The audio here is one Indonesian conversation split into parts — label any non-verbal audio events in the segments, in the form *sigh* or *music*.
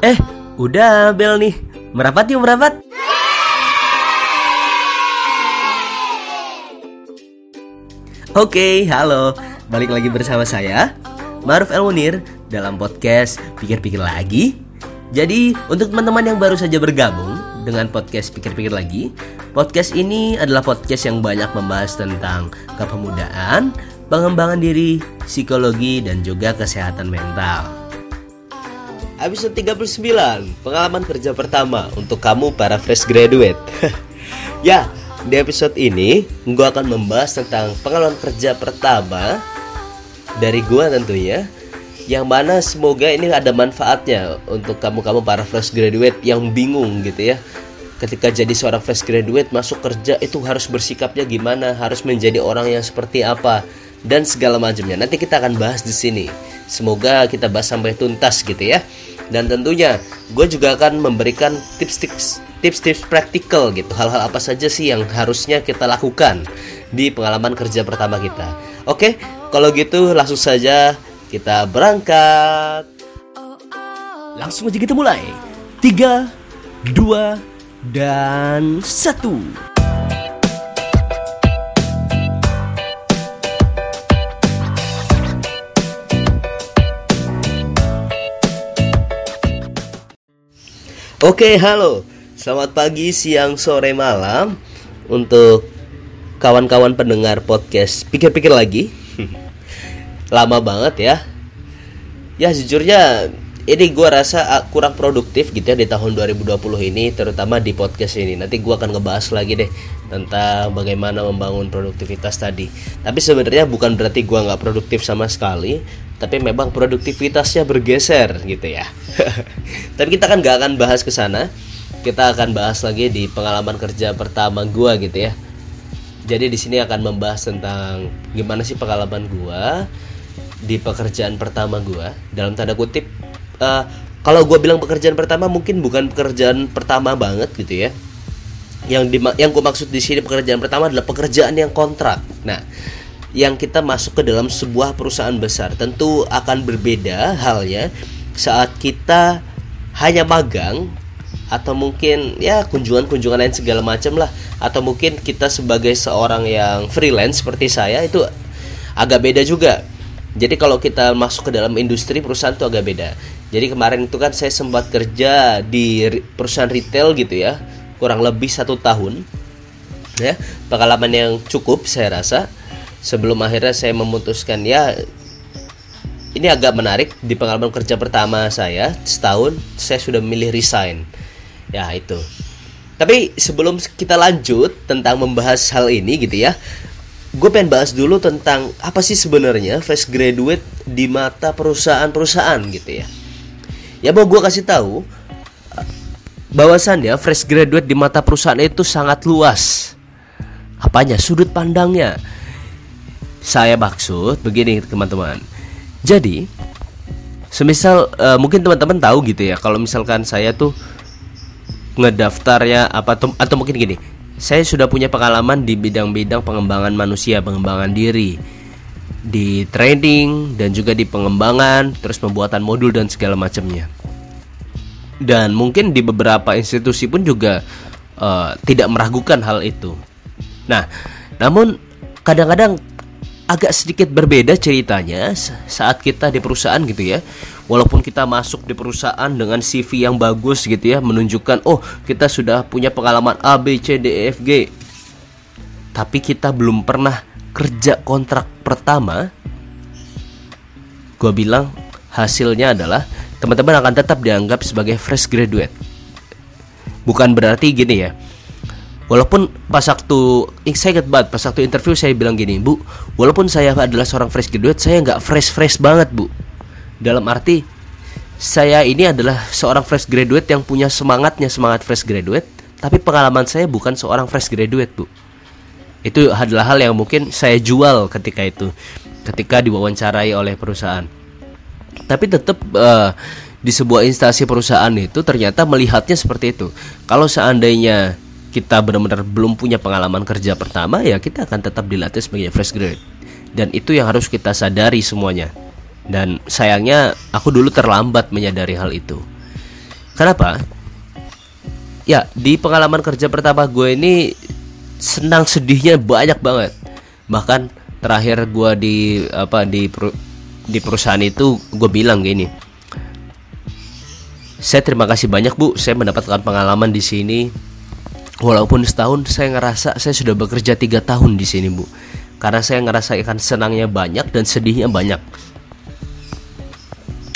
Eh, udah bel nih. Merapat yuk merapat. Oke, halo. Balik lagi bersama saya, Maruf El Munir dalam podcast Pikir-Pikir Lagi. Jadi, untuk teman-teman yang baru saja bergabung dengan podcast Pikir-Pikir Lagi, podcast ini adalah podcast yang banyak membahas tentang kepemudaan, pengembangan diri, psikologi, dan juga kesehatan mental. Episode 39, pengalaman kerja pertama untuk kamu para fresh graduate. *laughs* ya, di episode ini gue akan membahas tentang pengalaman kerja pertama dari gue tentunya yang mana semoga ini ada manfaatnya untuk kamu-kamu para fresh graduate yang bingung gitu ya ketika jadi seorang fresh graduate masuk kerja itu harus bersikapnya gimana harus menjadi orang yang seperti apa dan segala macamnya. Nanti kita akan bahas di sini. Semoga kita bahas sampai tuntas gitu ya. Dan tentunya gue juga akan memberikan tips-tips tips-tips praktikal gitu. Hal-hal apa saja sih yang harusnya kita lakukan di pengalaman kerja pertama kita. Oke kalau gitu langsung saja kita berangkat. Langsung aja kita mulai. Tiga dua dan satu Oke, halo. Selamat pagi, siang, sore, malam untuk kawan-kawan pendengar podcast. Pikir-pikir lagi. *laughs* Lama banget ya. Ya, jujurnya ini gue rasa ah, kurang produktif gitu ya di tahun 2020 ini terutama di podcast ini. Nanti gue akan ngebahas lagi deh tentang bagaimana membangun produktivitas tadi. Tapi sebenarnya bukan berarti gue nggak produktif sama sekali tapi memang produktivitasnya bergeser gitu ya. *laughs* Tapi kita kan nggak akan bahas ke sana. Kita akan bahas lagi di pengalaman kerja pertama gue gitu ya. Jadi di sini akan membahas tentang gimana sih pengalaman gue di pekerjaan pertama gue dalam tanda kutip uh, kalau gue bilang pekerjaan pertama mungkin bukan pekerjaan pertama banget gitu ya. Yang di yang gue maksud di sini pekerjaan pertama adalah pekerjaan yang kontrak. Nah yang kita masuk ke dalam sebuah perusahaan besar. Tentu akan berbeda halnya saat kita hanya magang atau mungkin ya kunjungan-kunjungan lain segala macam lah. Atau mungkin kita sebagai seorang yang freelance seperti saya itu agak beda juga jadi kalau kita masuk ke dalam industri perusahaan itu agak beda jadi kemarin itu kan saya sempat kerja di perusahaan retail gitu ya, kurang lebih satu tahun. Ya, pengalaman yang cukup saya rasa. Sebelum akhirnya saya memutuskan ya ini agak menarik di pengalaman kerja pertama saya setahun saya sudah memilih resign. Ya itu. Tapi sebelum kita lanjut tentang membahas hal ini gitu ya, gue pengen bahas dulu tentang apa sih sebenarnya fresh graduate di mata perusahaan-perusahaan gitu ya. Ya mau gue kasih tahu bahwasannya fresh graduate di mata perusahaan itu sangat luas. Apanya? Sudut pandangnya. Saya maksud begini teman-teman. Jadi semisal uh, mungkin teman-teman tahu gitu ya kalau misalkan saya tuh ngedaftarnya apa atau, atau mungkin gini saya sudah punya pengalaman di bidang-bidang pengembangan manusia pengembangan diri. Di training dan juga di pengembangan terus pembuatan modul dan segala macamnya. Dan mungkin di beberapa institusi pun juga uh, tidak meragukan hal itu. Nah namun kadang-kadang agak sedikit berbeda ceritanya saat kita di perusahaan gitu ya. Walaupun kita masuk di perusahaan dengan CV yang bagus gitu ya menunjukkan oh kita sudah punya pengalaman A B C D E F G. Tapi kita belum pernah kerja kontrak pertama. Gue bilang hasilnya adalah teman-teman akan tetap dianggap sebagai fresh graduate. Bukan berarti gini ya walaupun pas waktu saya ingat banget pas waktu interview saya bilang gini bu walaupun saya adalah seorang fresh graduate saya nggak fresh fresh banget bu. Dalam arti saya ini adalah seorang fresh graduate yang punya semangatnya semangat fresh graduate tapi pengalaman saya bukan seorang fresh graduate bu. Itu adalah hal yang mungkin saya jual ketika itu ketika diwawancarai oleh perusahaan. Tapi tetap uh, di sebuah instansi perusahaan itu ternyata melihatnya seperti itu. Kalau seandainya kita benar-benar belum punya pengalaman kerja pertama ya kita akan tetap dilatih sebagai fresh grade dan itu yang harus kita sadari semuanya dan sayangnya aku dulu terlambat menyadari hal itu Kenapa? Ya, di pengalaman kerja pertama gue ini senang sedihnya banyak banget. Bahkan terakhir gue di apa di di perusahaan itu gue bilang gini. Saya terima kasih banyak bu, saya mendapatkan pengalaman di sini. Walaupun setahun saya ngerasa saya sudah bekerja tiga tahun di sini bu, karena saya ngerasa ikan senangnya banyak dan sedihnya banyak.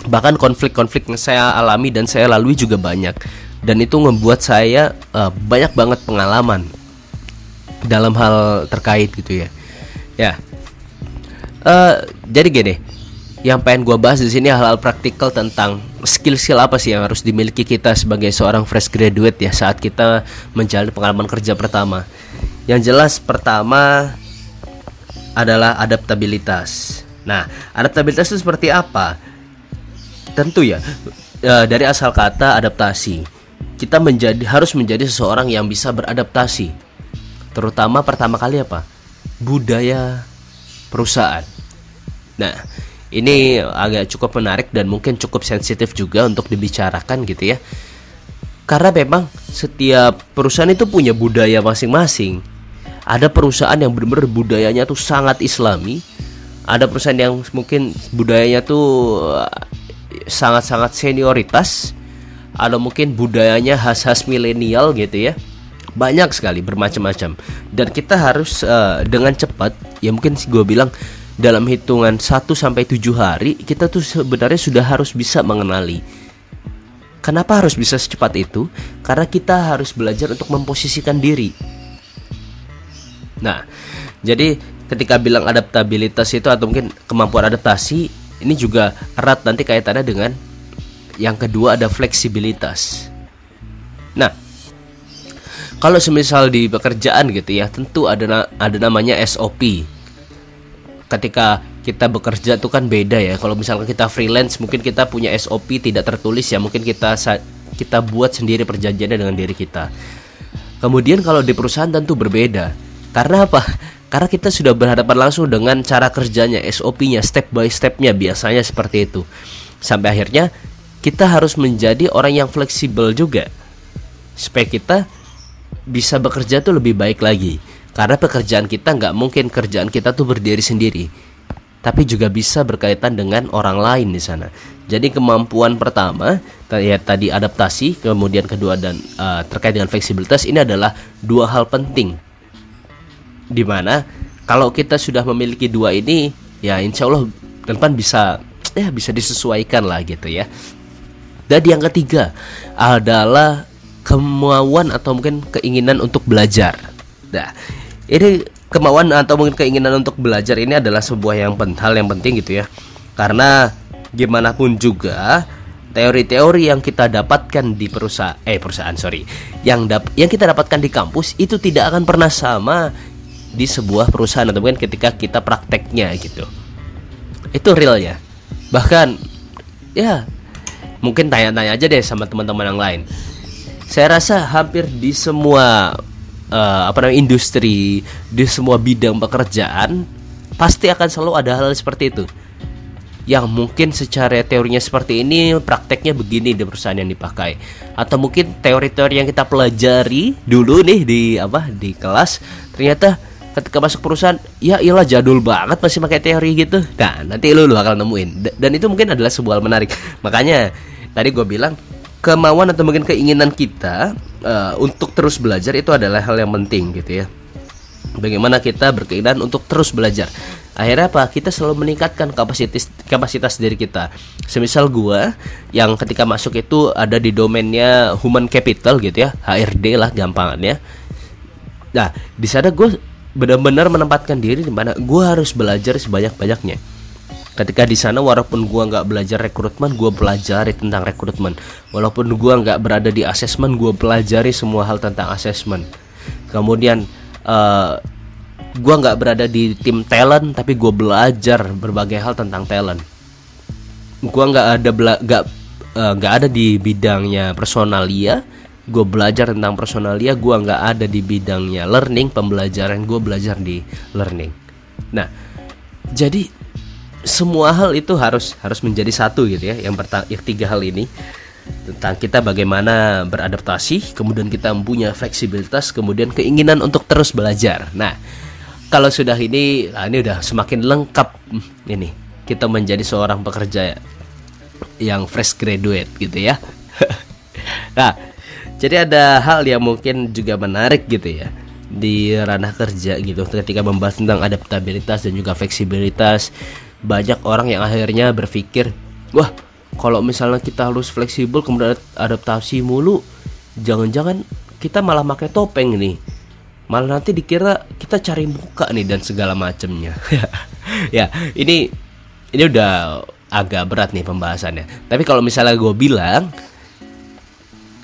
Bahkan konflik-konflik yang saya alami dan saya lalui juga banyak. Dan itu membuat saya uh, banyak banget pengalaman dalam hal terkait gitu ya. Ya. Uh, jadi gini yang pengen gue bahas di sini hal-hal praktikal tentang skill-skill apa sih yang harus dimiliki kita sebagai seorang fresh graduate ya saat kita menjalani pengalaman kerja pertama. Yang jelas pertama adalah adaptabilitas. Nah, adaptabilitas itu seperti apa? tentu ya uh, dari asal kata adaptasi kita menjadi harus menjadi seseorang yang bisa beradaptasi terutama pertama kali apa budaya perusahaan nah ini agak cukup menarik dan mungkin cukup sensitif juga untuk dibicarakan gitu ya. Karena memang setiap perusahaan itu punya budaya masing-masing. Ada perusahaan yang benar-benar budayanya tuh sangat islami. Ada perusahaan yang mungkin budayanya tuh sangat-sangat senioritas. Atau mungkin budayanya khas-khas milenial gitu ya. Banyak sekali bermacam-macam. Dan kita harus uh, dengan cepat ya mungkin gue bilang dalam hitungan 1 sampai 7 hari kita tuh sebenarnya sudah harus bisa mengenali Kenapa harus bisa secepat itu? Karena kita harus belajar untuk memposisikan diri. Nah, jadi ketika bilang adaptabilitas itu atau mungkin kemampuan adaptasi ini juga erat nanti kaitannya dengan yang kedua ada fleksibilitas. Nah, kalau semisal di pekerjaan gitu ya, tentu ada ada namanya SOP. Ketika kita bekerja itu kan beda ya. Kalau misalnya kita freelance, mungkin kita punya SOP tidak tertulis ya, mungkin kita kita buat sendiri perjanjiannya dengan diri kita. Kemudian kalau di perusahaan tentu berbeda. Karena apa? *laughs* Karena kita sudah berhadapan langsung dengan cara kerjanya, SOP-nya, step by step-nya biasanya seperti itu. Sampai akhirnya kita harus menjadi orang yang fleksibel juga. Supaya kita bisa bekerja tuh lebih baik lagi. Karena pekerjaan kita nggak mungkin kerjaan kita tuh berdiri sendiri. Tapi juga bisa berkaitan dengan orang lain di sana. Jadi kemampuan pertama ya tadi adaptasi, kemudian kedua dan uh, terkait dengan fleksibilitas ini adalah dua hal penting di mana kalau kita sudah memiliki dua ini ya insya Allah depan bisa *tsk* ya bisa disesuaikan lah gitu ya dan yang ketiga adalah kemauan atau mungkin keinginan untuk belajar nah ini kemauan atau mungkin keinginan untuk belajar ini adalah sebuah yang hal yang penting gitu ya. Karena gimana pun juga teori-teori yang kita dapatkan di perusahaan eh perusahaan sorry. Yang dap yang kita dapatkan di kampus itu tidak akan pernah sama di sebuah perusahaan atau mungkin ketika kita prakteknya gitu. Itu real ya bahkan ya mungkin tanya-tanya aja deh sama teman-teman yang lain. Saya rasa hampir di semua uh, apa namanya industri di semua bidang pekerjaan pasti akan selalu ada hal seperti itu. Yang mungkin secara teorinya seperti ini prakteknya begini di perusahaan yang dipakai. Atau mungkin teori-teori yang kita pelajari dulu nih di apa di kelas ternyata ketika masuk perusahaan ya iyalah jadul banget masih pakai teori gitu. Nah nanti lu lu bakal nemuin. Dan itu mungkin adalah sebuah hal menarik. *laughs* Makanya tadi gue bilang kemauan atau mungkin keinginan kita uh, untuk terus belajar itu adalah hal yang penting gitu ya. Bagaimana kita berkeinginan untuk terus belajar. Akhirnya apa? Kita selalu meningkatkan kapasitas kapasitas diri kita. Semisal gue yang ketika masuk itu ada di domainnya human capital gitu ya. HRD lah gampangannya. Nah di sana gue benar-benar menempatkan diri di mana gue harus belajar sebanyak-banyaknya ketika di sana walaupun gue nggak belajar rekrutmen gue pelajari tentang rekrutmen. Walaupun gue nggak berada di asesmen gue pelajari semua hal tentang asesmen. Kemudian uh, gue nggak berada di tim talent tapi gue belajar berbagai hal tentang talent. Gue nggak ada nggak eh, nggak uh, ada di bidangnya personalia. Gue belajar tentang personalia gue nggak ada di bidangnya learning pembelajaran gue belajar di learning. Nah jadi semua hal itu harus harus menjadi satu gitu ya yang yang tiga hal ini tentang kita bagaimana beradaptasi, kemudian kita mempunyai fleksibilitas, kemudian keinginan untuk terus belajar. Nah, kalau sudah ini, nah ini udah semakin lengkap hmm, ini kita menjadi seorang pekerja yang fresh graduate gitu ya. *laughs* nah, jadi ada hal yang mungkin juga menarik gitu ya di ranah kerja gitu ketika membahas tentang adaptabilitas dan juga fleksibilitas banyak orang yang akhirnya berpikir wah kalau misalnya kita harus fleksibel kemudian adaptasi mulu jangan-jangan kita malah pakai topeng nih. Malah nanti dikira kita cari muka nih dan segala macamnya *laughs* ya ini ini udah agak berat nih pembahasannya. Tapi kalau misalnya gue bilang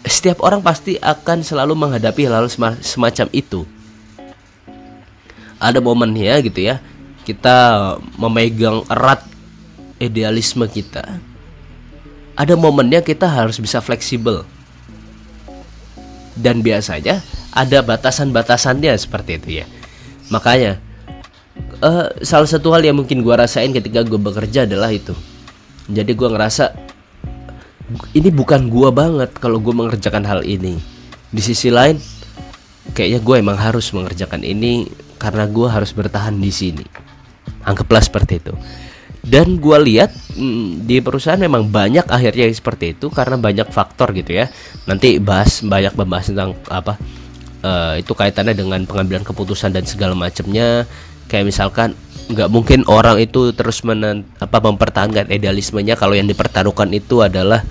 setiap orang pasti akan selalu menghadapi hal-hal semacam itu. Ada momennya gitu ya kita memegang erat idealisme kita. Ada momennya kita harus bisa fleksibel. Dan biasanya ada batasan-batasannya seperti itu ya. Makanya uh, salah satu hal yang mungkin gue rasain ketika gue bekerja adalah itu. Jadi gue ngerasa ini bukan gue banget kalau gue mengerjakan hal ini. Di sisi lain kayaknya gue emang harus mengerjakan ini karena gue harus bertahan di sini anggaplah seperti itu. Dan gue lihat mm, di perusahaan memang banyak akhirnya seperti itu karena banyak faktor gitu ya. Nanti bahas banyak membahas tentang apa uh, itu kaitannya dengan pengambilan keputusan dan segala macamnya. Kayak misalkan nggak mungkin orang itu terus menen, apa mempertahankan idealismenya kalau yang dipertaruhkan itu adalah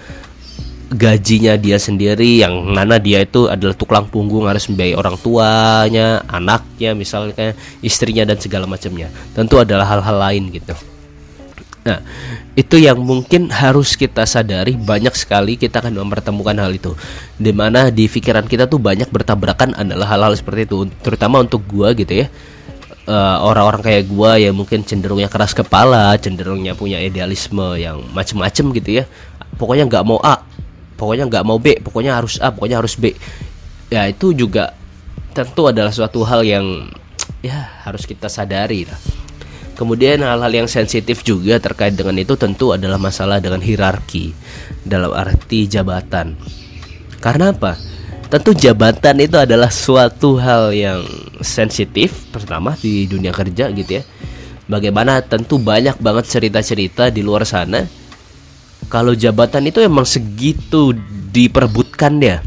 gajinya dia sendiri yang mana dia itu adalah tuklang punggung harus membiayai orang tuanya, anaknya misalnya istrinya dan segala macamnya. Tentu adalah hal-hal lain gitu. Nah, itu yang mungkin harus kita sadari banyak sekali kita akan mempertemukan hal itu. Di mana di pikiran kita tuh banyak bertabrakan adalah hal-hal seperti itu, terutama untuk gua gitu ya. Eh, orang-orang uh, kayak gua yang mungkin cenderungnya keras kepala, cenderungnya punya idealisme yang macem-macem gitu ya. Pokoknya nggak mau A, pokoknya nggak mau B, pokoknya harus A, pokoknya harus B. Ya itu juga tentu adalah suatu hal yang ya harus kita sadari lah Kemudian hal-hal yang sensitif juga terkait dengan itu tentu adalah masalah dengan hierarki dalam arti jabatan. Karena apa? Tentu jabatan itu adalah suatu hal yang sensitif pertama di dunia kerja gitu ya. Bagaimana tentu banyak banget cerita-cerita di luar sana kalau jabatan itu emang segitu diperebutkan ya.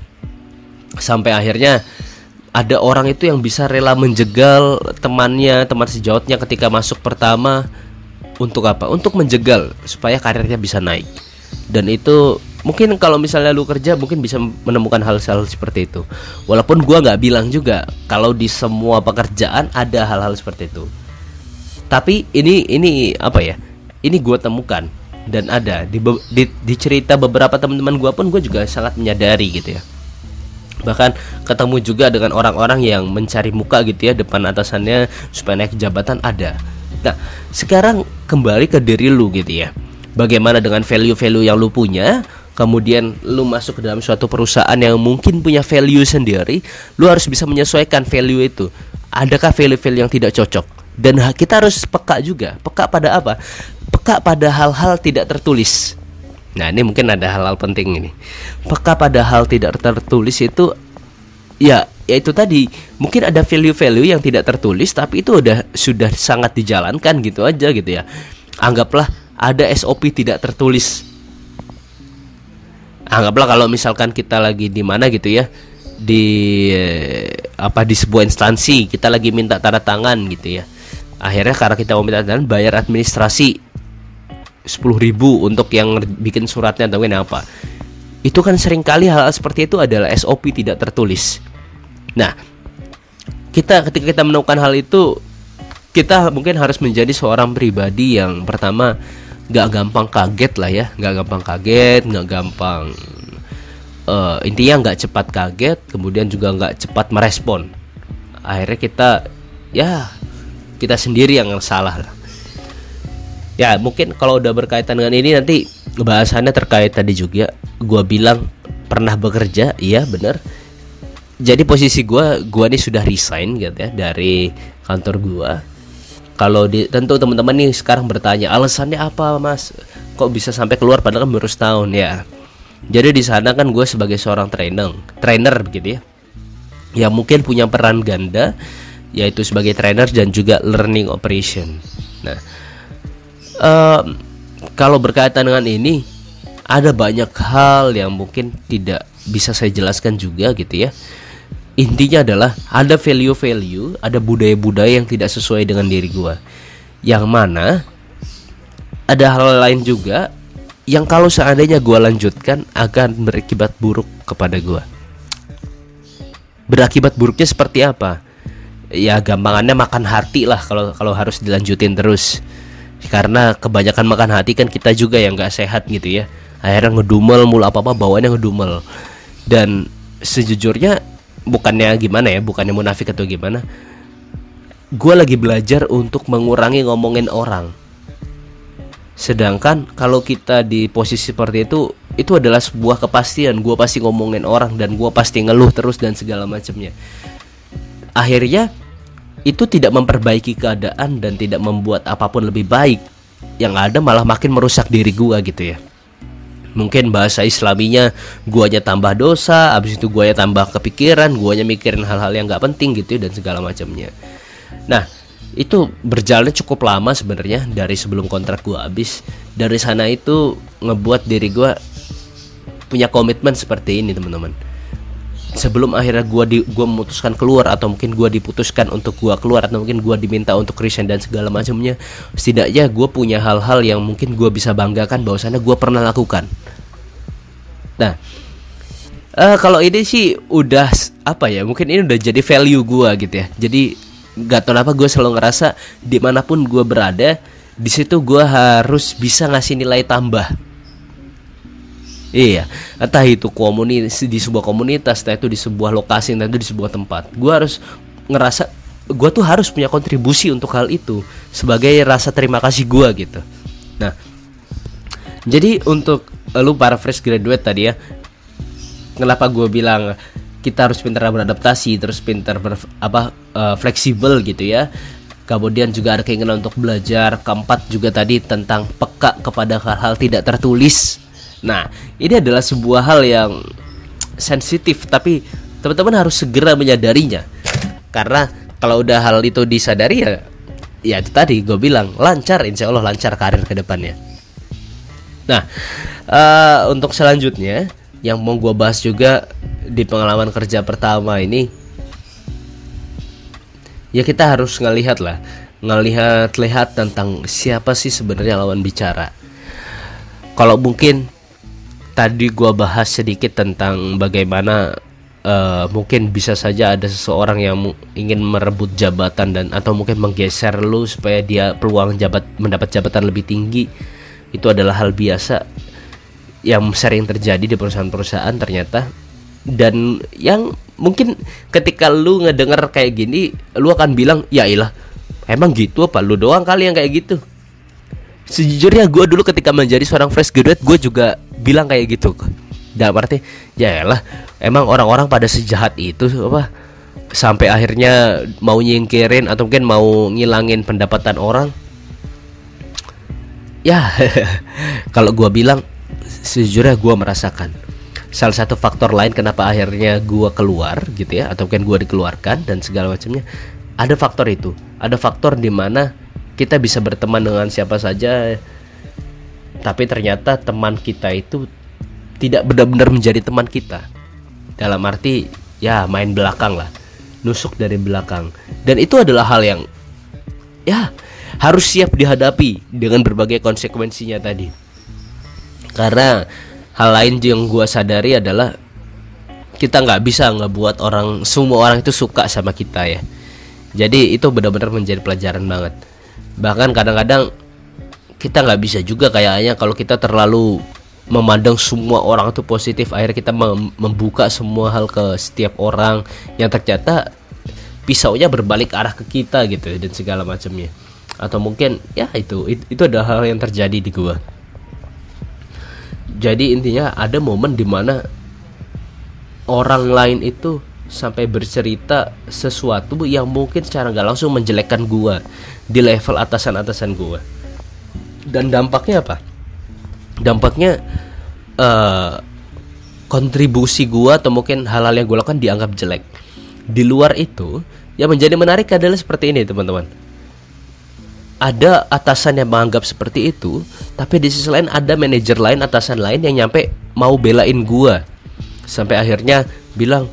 Sampai akhirnya ada orang itu yang bisa rela menjegal temannya, teman sejawatnya ketika masuk pertama untuk apa? Untuk menjegal supaya karirnya bisa naik. Dan itu mungkin kalau misalnya lu kerja mungkin bisa menemukan hal-hal seperti itu. Walaupun gua nggak bilang juga kalau di semua pekerjaan ada hal-hal seperti itu. Tapi ini ini apa ya? Ini gua temukan dan ada di di, di cerita beberapa teman-teman gua pun gue juga sangat menyadari gitu ya. Bahkan ketemu juga dengan orang-orang yang mencari muka gitu ya depan atasannya supaya naik jabatan ada. Nah sekarang kembali ke diri lu gitu ya. Bagaimana dengan value-value yang lu punya? Kemudian lu masuk ke dalam suatu perusahaan yang mungkin punya value sendiri lu harus bisa menyesuaikan value itu. Adakah value-value yang tidak cocok? Dan kita harus peka juga. Peka pada apa peka pada hal-hal tidak tertulis. Nah ini mungkin ada hal-hal penting ini. Peka pada hal tidak tertulis itu Ya ya itu tadi. Mungkin ada value-value yang tidak tertulis Tapi itu udah sudah sangat dijalankan gitu aja gitu ya. Anggaplah ada SOP tidak tertulis. Anggaplah kalau misalkan kita lagi di mana gitu ya Di apa di sebuah instansi Kita lagi minta tanda tangan gitu ya. Akhirnya karena kita mau minta tanda tangan Bayar administrasi sepuluh ribu untuk yang bikin suratnya atau apa. Itu kan sering kali hal, hal seperti itu adalah SOP tidak tertulis. Nah kita ketika kita menemukan hal itu kita mungkin harus menjadi seorang pribadi yang pertama nggak gampang kaget lah ya. Nggak gampang kaget nggak gampang uh, intinya nggak cepat kaget kemudian juga nggak cepat merespon. Akhirnya kita ya kita sendiri yang salah lah ya mungkin kalau udah berkaitan dengan ini nanti bahasannya terkait tadi juga. Gue bilang pernah bekerja iya bener. Jadi posisi gue gue ini sudah resign gitu ya dari kantor gue kalau di tentu teman-teman nih sekarang bertanya alasannya apa mas? Kok bisa sampai keluar padahal kan baru setahun? Ya. Jadi di sana kan gue sebagai seorang trainer trainer begitu ya. Yang mungkin punya peran ganda yaitu sebagai trainer dan juga learning operation. Nah kalau berkaitan dengan ini ada banyak hal yang mungkin tidak bisa saya jelaskan juga gitu ya intinya adalah ada value-value, ada budaya-budaya yang tidak sesuai dengan diri gue. Yang mana ada hal lain juga yang kalau seandainya gue lanjutkan akan berakibat buruk kepada gue. Berakibat buruknya seperti apa? Ya gampangannya makan hati lah kalau kalau harus dilanjutin terus. Karena kebanyakan makan hati kan kita juga yang gak sehat gitu ya. Akhirnya ngedumel mulu apa apa bawaannya ngedumel. Dan sejujurnya bukannya gimana ya bukannya munafik atau gimana gue lagi belajar untuk mengurangi ngomongin orang sedangkan kalau kita di posisi seperti itu itu adalah sebuah kepastian gue pasti ngomongin orang dan gue pasti ngeluh terus dan segala macamnya akhirnya itu tidak memperbaiki keadaan dan tidak membuat apa pun lebih baik. Yang ada malah makin merusak diri gue gitu ya. Mungkin bahasa islaminya guanya tambah dosa abis itu guanya tambah kepikiran guanya mikirin hal-hal yang nggak penting gitu dan segala macamnya. Nah itu berjalan cukup lama sebenarnya dari sebelum kontrak gua habis. Dari sana itu ngebuat diri gua punya komitmen seperti ini teman-teman sebelum akhirnya gua di gua memutuskan keluar atau mungkin gua diputuskan untuk gua keluar atau mungkin gua diminta untuk resign dan segala macamnya setidaknya gua punya hal-hal yang mungkin gua bisa banggakan bahwasannya gua pernah lakukan. Nah uh, kalau ini sih udah apa ya mungkin ini udah jadi value gua gitu ya. Jadi nggak tahu apa gue selalu ngerasa di mana pun gue berada di situ gue harus bisa ngasih nilai tambah Iya, entah itu komunitas di sebuah komunitas, entah itu di sebuah lokasi, entah itu di sebuah tempat. Gue harus ngerasa gue tuh harus punya kontribusi untuk hal itu sebagai rasa terima kasih gue gitu. Nah, jadi untuk lu para fresh graduate tadi ya, kenapa gue bilang kita harus pintar beradaptasi, terus pintar ber, apa uh, fleksibel gitu ya. Kemudian juga ada keinginan untuk belajar. Keempat juga tadi tentang peka kepada hal-hal tidak tertulis Nah, ini adalah sebuah hal yang sensitif tapi teman-teman harus segera menyadarinya. Karena kalau udah hal itu disadari ya ya itu tadi gue bilang lancar insya Allah lancar karir ke depannya. Nah, uh, untuk selanjutnya yang mau gue bahas juga di pengalaman kerja pertama ini ya kita harus ngelihat lah ngelihat lihat tentang siapa sih sebenarnya lawan bicara. Kalau mungkin tadi gua bahas sedikit tentang bagaimana uh, mungkin bisa saja ada seseorang yang ingin merebut jabatan dan atau mungkin menggeser lu supaya dia peluang jabat mendapat jabatan lebih tinggi. Itu adalah hal biasa yang sering terjadi di perusahaan-perusahaan ternyata. Dan yang mungkin ketika lu ngedenger kayak gini lu akan bilang ya ilah emang gitu apa lu doang kali yang kayak gitu? Sejujurnya gue dulu ketika menjadi seorang fresh graduate gue juga bilang kayak gitu. Dalam arti ya lah emang orang-orang pada sejahat itu apa sampai akhirnya mau nyingkirin atau mungkin mau ngilangin pendapatan orang? Ya *laughs* kalau gue bilang sejujurnya gue merasakan. Salah satu faktor lain kenapa akhirnya gue keluar gitu ya atau mungkin gue dikeluarkan dan segala macamnya ada faktor itu. Ada faktor di mana kita bisa berteman dengan siapa saja tapi ternyata teman kita itu tidak benar-benar menjadi teman kita. Dalam arti ya main belakang lah. Nusuk dari belakang. Dan itu adalah hal yang ya harus siap dihadapi dengan berbagai konsekuensinya tadi. Karena hal lain yang gua sadari adalah kita nggak bisa ngebuat orang semua orang itu suka sama kita ya. Jadi itu benar-benar menjadi pelajaran banget. Bahkan kadang-kadang kita nggak bisa juga kayaknya kalau kita terlalu memandang semua orang itu positif akhirnya kita membuka semua hal ke setiap orang. Yang ternyata pisaunya berbalik arah ke kita gitu dan segala macamnya. Atau mungkin ya itu itu, adalah hal yang terjadi di gua. Jadi intinya ada momen di mana orang lain itu sampai bercerita sesuatu yang mungkin secara nggak langsung menjelekkan gua di level atasan-atasan gue dan dampaknya apa? Dampaknya uh, kontribusi gue atau mungkin hal-hal yang gue lakukan dianggap jelek. Di luar itu yang menjadi menarik adalah seperti ini teman-teman. Ada atasan yang menganggap seperti itu tapi di sisi lain ada manajer lain atasan lain yang nyampe mau belain gue sampai akhirnya bilang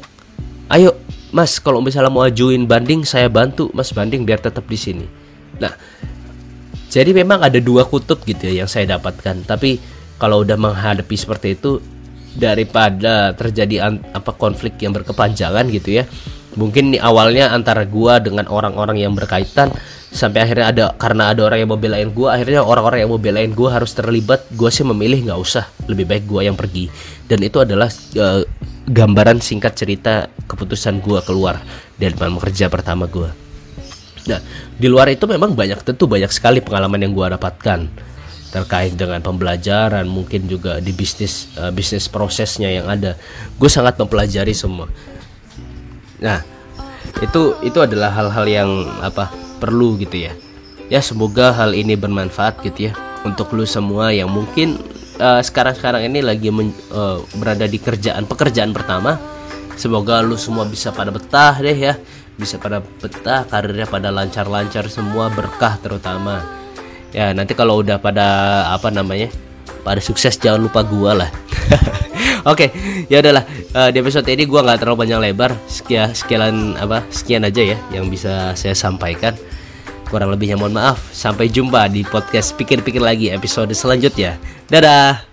ayo mas kalau misalnya mau ajuin banding saya bantu. Mas banding biar tetap di sini. Nah jadi memang ada dua kutub gitu ya yang saya dapatkan. Tapi kalau udah menghadapi seperti itu daripada terjadi apa konflik yang berkepanjangan gitu ya mungkin awalnya antara gua dengan orang-orang yang berkaitan sampai akhirnya ada karena ada orang yang mau belain gua akhirnya orang-orang yang mau belain gua harus terlibat gua sih memilih nggak usah. Lebih baik gua yang pergi. Dan itu adalah uh, gambaran singkat cerita keputusan gua keluar dari tempat kerja pertama gua nah di luar itu memang banyak tentu banyak sekali pengalaman yang gua dapatkan terkait dengan pembelajaran mungkin juga di bisnis uh, bisnis prosesnya yang ada. Gue sangat mempelajari semua. Nah itu itu adalah hal-hal yang apa perlu gitu ya. Ya semoga hal ini bermanfaat gitu ya untuk lu semua yang mungkin uh, sekarang-sekarang ini lagi men, uh, berada di kerjaan pekerjaan pertama. Semoga lu semua bisa pada betah deh ya bisa pada betah karirnya pada lancar-lancar semua berkah terutama ya nanti kalau udah pada apa namanya pada sukses jangan lupa gua lah *laughs* Oke, okay, ya udahlah. Uh, di episode ini gua nggak terlalu panjang lebar. Sekian sekian apa? Sekian aja ya yang bisa saya sampaikan. Kurang lebihnya mohon maaf. Sampai jumpa di podcast pikir-pikir lagi episode selanjutnya. Dadah.